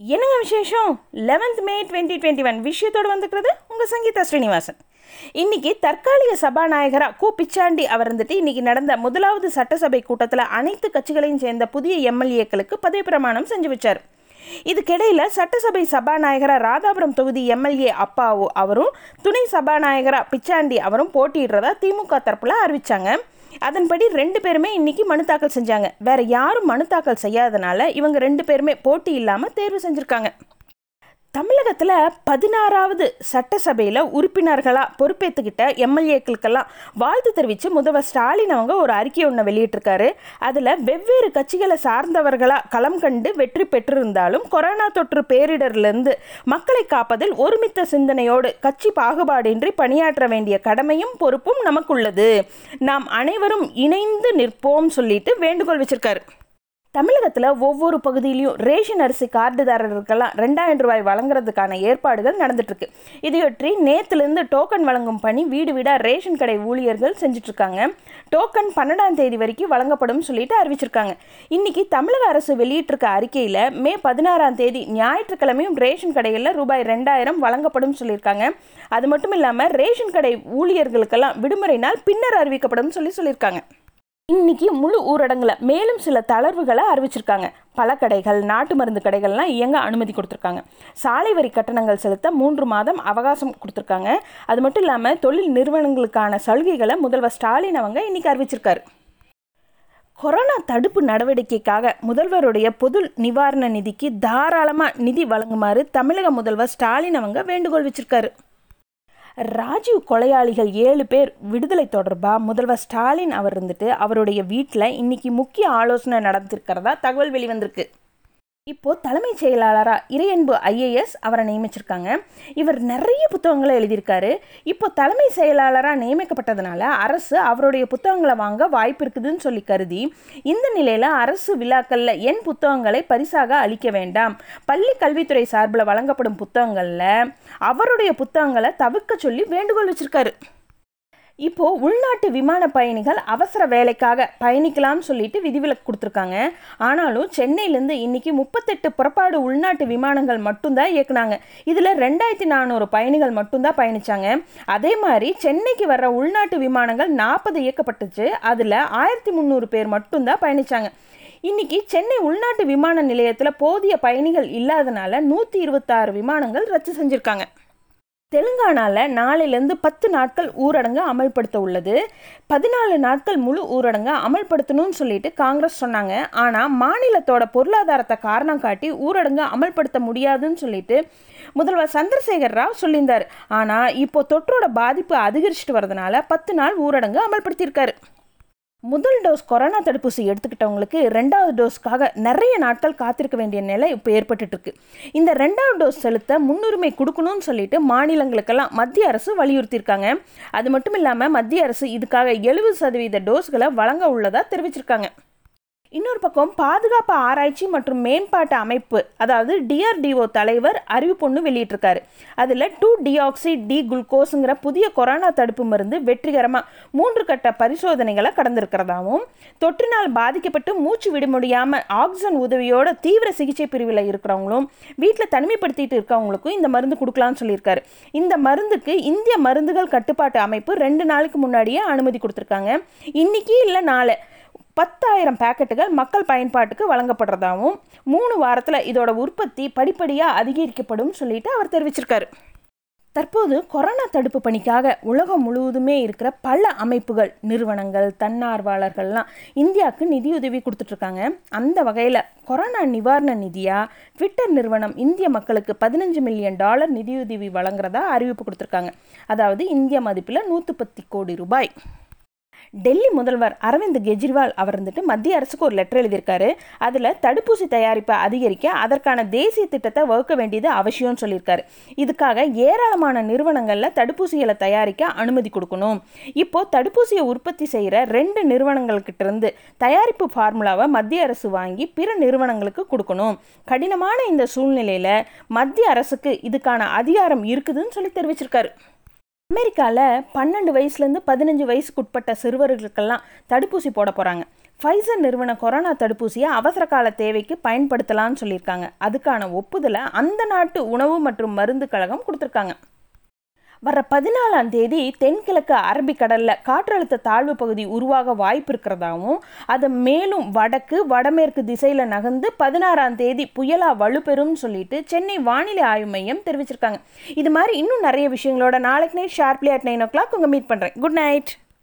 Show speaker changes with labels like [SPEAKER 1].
[SPEAKER 1] என்னங்க விசேஷம்? Eleventh May twenty twenty one விஷயத்தோடு வந்துக்கிறது உங்கள் சங்கீதா ஸ்ரீனிவாசன். இன்னைக்கு தற்காலிக சபாநாயகராக கு. பிச்சாண்டி அவர் இருந்துட்டு இன்னைக்கு நடந்த முதலாவது சட்டசபை கூட்டத்தில் அனைத்து கட்சிகளையும் சேர்ந்த புதிய எம்எல்ஏக்களுக்கு பதவி பிரமாணம் செஞ்சு வச்சார். இதுக்கிடையில் சட்டசபை சபாநாயகராக ராதாபுரம் தொகுதி எம்எல்ஏ அப்பாவு அவரும் துணை சபாநாயகராக பிச்சாண்டி அவரும் போட்டியிடுறதா திமுக தரப்பில் அறிவித்தாங்க அதன்படி ரெண்டு பேருமே இன்னைக்கு மனு தாக்கல் செஞ்சாங்க. வேற யாரும் மனு தாக்கல் செய்யாதனால இவங்க ரெண்டு பேருமே போட்டி இல்லாமல் தேர்வு செஞ்சுருக்காங்க. தமிழகத்தில் பதினாறாவது சட்டசபையில் உறுப்பினர்களாக பொறுப்பேற்றுக்கிட்ட எம்எல்ஏக்களுக்கெல்லாம் வாழ்த்து தெரிவித்து முதல்வர் ஸ்டாலின் அவங்க ஒரு அறிக்கை ஒன்று வெளியிட்டிருக்காரு. அதில் வெவ்வேறு கட்சிகளை சார்ந்தவர்களாக களம் கண்டு வெற்றி பெற்றிருந்தாலும் கொரோனா தொற்று பேரிடர்லேருந்து மக்களை காப்பதில் ஒருமித்த சிந்தனையோடு கட்சி பாகுபாடின்றி பணியாற்ற வேண்டிய கடமையும் பொறுப்பும் நமக்குள்ளது. நாம் அனைவரும் இணைந்து நிற்போம் சொல்லிட்டு வேண்டுகோள் வச்சிருக்காரு. தமிழகத்தில் ஒவ்வொரு பகுதியிலையும் ரேஷன் அரிசி கார்டுதாரர்களுக்கெல்லாம் ரெண்டாயிரம் ரூபாய் வழங்குறதுக்கான ஏற்பாடுகள் நடந்துட்டுருக்கு. இதையொற்றி நேற்றுலேருந்து டோக்கன் வழங்கும் பணி வீடு வீடாக ரேஷன் கடை ஊழியர்கள் செஞ்சிட்ருக்காங்க. டோக்கன் பன்னெண்டாம் தேதி வரைக்கும் வழங்கப்படும் சொல்லிட்டு அறிவிச்சிருக்காங்க. இன்றைக்கி தமிழக அரசு வெளியிட்டிருக்க அறிக்கையில் மே பதினாறாம் தேதி ஞாயிற்றுக்கிழமையும் ரேஷன் கடைகளில் ரூபாய் ரெண்டாயிரம் வழங்கப்படும் சொல்லியிருக்காங்க. அது மட்டும் இல்லாமல் ரேஷன் கடை ஊழியர்களுக்கெல்லாம் விடுமுறை நாள் பின்னர் அறிவிக்கப்படும் சொல்லி சொல்லியிருக்காங்க. இன்னைக்கு முழு ஊரடங்குல மேலும் சில தளர்வுகளை அறிவிச்சிருக்காங்க. பல கடைகள் நாட்டு மருந்து கடைகள்லாம் இயங்க அனுமதி கொடுத்துருக்காங்க. சாலை வரி கட்டணங்கள் செலுத்த மூன்று மாதம் அவகாசம் கொடுத்துருக்காங்க. அது மட்டும் இல்லாமல் தொழில் நிறுவனங்களுக்கான சலுகைகளை முதல்வர் ஸ்டாலின் அவங்க இன்னைக்கு அறிவிச்சிருக்காரு. கொரோனா தடுப்பு நடவடிக்கைக்காக முதல்வருடைய பொது நிவாரண நிதிக்கு தாராளமாக நிதி வழங்குமாறு தமிழக முதல்வர் ஸ்டாலின் அவங்க வேண்டுகோள் வச்சிருக்காரு. ராஜீவ் கொலையாளிகள் ஏழு பேர் விடுதலை தொடர்பாக முதல்வர் ஸ்டாலின் அவர் இருந்துட்டு அவருடைய வீட்டில் இன்னைக்கு முக்கிய ஆலோசனை நடந்திருக்கிறதா தகவல் வெளிவந்திருக்கு. இப்போது தலைமைச் செயலாளராக இறையன்பு ஐஏஎஸ் அவரை நியமிச்சிருக்காங்க. இவர் நிறைய புத்தகங்களை எழுதியிருக்காரு. இப்போ தலைமை செயலாளராக நியமிக்கப்பட்டதுனால அரசு அவருடைய புத்தகங்களை வாங்க வாய்ப்பு இருக்குதுன்னு சொல்லி கருதி இந்த நிலையில் அரசு விழாக்களில் என் புத்தகங்களை பரிசாக அளிக்க வேண்டாம். பள்ளி கல்வித்துறை சார்பில் வழங்கப்படும் புத்தகங்களில் அவருடைய புத்தகங்களை தவிர்க்க சொல்லி வேண்டுகோள் வச்சுருக்காரு. இப்போ உள்நாட்டு விமான பயணிகள் அவசர வேலைக்காக பயணிக்கலாம்னு சொல்லிட்டு விதிவிலக்கு கொடுத்துருக்காங்க. ஆனாலும் சென்னையிலேருந்து இன்னைக்கு முப்பத்தெட்டு புறப்பாடு உள்நாட்டு விமானங்கள் மட்டும்தான் இயக்குனாங்க. இதில் ரெண்டாயிரத்தி நானூறு பயணிகள் மட்டும்தான் பயணிச்சாங்க. அதே மாதிரி சென்னைக்கு வர்ற உள்நாட்டு விமானங்கள் நாற்பது இயக்கப்பட்டுச்சு. அதில் ஆயிரத்தி முந்நூறு பேர் மட்டும்தான் பயணிச்சாங்க. இன்னைக்கு சென்னை உள்நாட்டு விமான நிலையத்தில் போதிய பயணிகள் இல்லாதனால நூற்றி இருபத்தாறு விமானங்கள் ரத்து செஞ்சுருக்காங்க. தெலுங்கானாவில் நாளையிலேருந்து பத்து நாட்கள் ஊரடங்கு அமல்படுத்த உள்ளது பதினாலு நாட்கள் முழு ஊரடங்கு அமல்படுத்தணும்னு சொல்லிட்டு காங்கிரஸ் சொன்னாங்க. ஆனால் மாநிலத்தோட பொருளாதாரத்தை காரணம் காட்டி ஊரடங்கு அமல்படுத்த முடியாதுன்னு சொல்லிட்டு முதல்வர் சந்திரசேகர் ராவ் சொல்லியிருந்தார். ஆனால் இப்போ தொற்றோட பாதிப்பு அதிகரிச்சுட்டு வரதுனால பத்து நாள் ஊரடங்கு அமல்படுத்தியிருக்காரு. முதல் டோஸ் கொரோனா தடுப்பூசி எடுத்துக்கிட்டவங்களுக்கு ரெண்டாவது டோஸ்க்காக நிறைய நாட்கள் காத்திருக்க வேண்டிய நிலை இப்போ ஏற்பட்டுருக்கு இந்த ரெண்டாவது டோஸ் செலுத்த முன்னுரிமை கொடுக்கணும்னு சொல்லிட்டு மாநிலங்களுக்கெல்லாம் மத்திய அரசு வலியுறுத்தியிருக்காங்க. அது மட்டும் இல்லாமல் மத்திய அரசு இதுக்காக எழுபது சதவீத டோஸ்களை வழங்க உள்ளதாக தெரிவிச்சிருக்காங்க. இன்னொரு பக்கம் பாதுகாப்பு ஆராய்ச்சி மற்றும் மேம்பாட்டு அமைப்பு அதாவது டிஆர்டிஓ தலைவர் அறிவிப்பொன்று வெளியிட்டிருக்காரு. அதில் டூ டிஆக்சி டி குளுக்கோஸுங்கிற புதிய கொரோனா தடுப்பு மருந்து வெற்றிகரமாக மூன்று கட்ட பரிசோதனைகளை கடந்திருக்கிறதாவும் தொற்றினால் பாதிக்கப்பட்டு மூச்சு விட முடியாமல் ஆக்சிஜன் உதவியோட தீவிர சிகிச்சை பிரிவில் இருக்கிறவங்களும் வீட்டில் தனிமைப்படுத்திட்டு இருக்கவங்களுக்கும் இந்த மருந்து கொடுக்கலாம்னு சொல்லியிருக்காரு. இந்த மருந்துக்கு இந்திய மருந்துகள் கட்டுப்பாட்டு அமைப்பு ரெண்டு நாளுக்கு முன்னாடியே அனுமதி கொடுத்துருக்காங்க. இன்றைக்கி இல்லை நாளை. பத்தாயிரம் பேக்கெட்டுகள் மக்கள் பயன்பாட்டுக்கு வழங்கப்படுறதாகவும் மூணு வாரத்தில் இதோட உற்பத்தி படிப்படியாக அதிகரிக்கப்படும் சொல்லிட்டு அவர் தெரிவிச்சிருக்காரு. தற்போது கொரோனா தடுப்பு பணிக்காக உலகம் முழுவதுமே இருக்கிற பல அமைப்புகள் நிறுவனங்கள் தன்னார்வலர்கள்லாம் இந்தியாவுக்கு நிதியுதவி கொடுத்துட்ருக்காங்க. அந்த வகையில் கொரோனா நிவாரண நிதியாக ட்விட்டர் நிறுவனம் இந்திய மக்களுக்கு பதினஞ்சு மில்லியன் டாலர் நிதியுதவி வழங்குறதா அறிவிப்பு கொடுத்துருக்காங்க. அதாவது இந்திய மதிப்பில் நூற்று பத்து கோடி ரூபாய். டெல்லி முதல்வர் அரவிந்த் கெஜ்ரிவால் அவர் வந்துட்டு மத்திய அரசுக்கு ஒரு லெட்டர் எழுதியிருக்காரு. அதில் தடுப்பூசி தயாரிப்பை அதிகரிக்க அதற்கான தேசிய திட்டத்தை வகுக்க வேண்டியது அவசியம்னு சொல்லியிருக்காரு. இதுக்காக ஏராளமான நிறுவனங்களில் தடுப்பூசிகளை தயாரிக்க அனுமதி கொடுக்கணும். இப்போ தடுப்பூசியை உற்பத்தி செய்கிற ரெண்டு நிறுவனங்கள்கிட்ட இருந்து தயாரிப்பு ஃபார்முலாவை மத்திய அரசு வாங்கி பிற நிறுவனங்களுக்கு கொடுக்கணும். கடினமான இந்த சூழ்நிலையில் மத்திய அரசுக்கு இதுக்கான அதிகாரம் இருக்குதுன்னு சொல்லி தெரிவிச்சிருக்காரு. அமெரிக்காவில் பன்னெண்டு வயசுலேருந்து பதினஞ்சு வயசுக்கு உட்பட்ட சிறுவர்களுக்கெல்லாம் தடுப்பூசி போட போகிறாங்க ஃபைசர் நிறுவன கொரோனா தடுப்பூசியை அவசர கால தேவைக்கு பயன்படுத்தலாம்னு சொல்லியிருக்காங்க. அதுக்கான ஒப்புதலை அந்த நாட்டு உணவு மற்றும் மருந்து கழகம் கொடுத்துருக்காங்க. வர பதினாலாம் தேதி தென்கிழக்கு அரபிக்கடலில் காற்றழுத்த தாழ்வு பகுதி உருவாக வாய்ப்பு இருக்கிறதாவும் அது மேலும் வடக்கு வடமேற்கு திசையில் நகர்ந்து பதினாறாம் தேதி புயலாக வலுப்பெறும் சொல்லிட்டு சென்னை வானிலை ஆய்வு மையம் தெரிவிச்சிருக்காங்க. இது மாதிரி இன்னும் நிறைய விஷயங்களோட நாளைக்கு night sharply at nine o'clock உங்கள் மீட் பண்ணுறேன் குட் நைட்.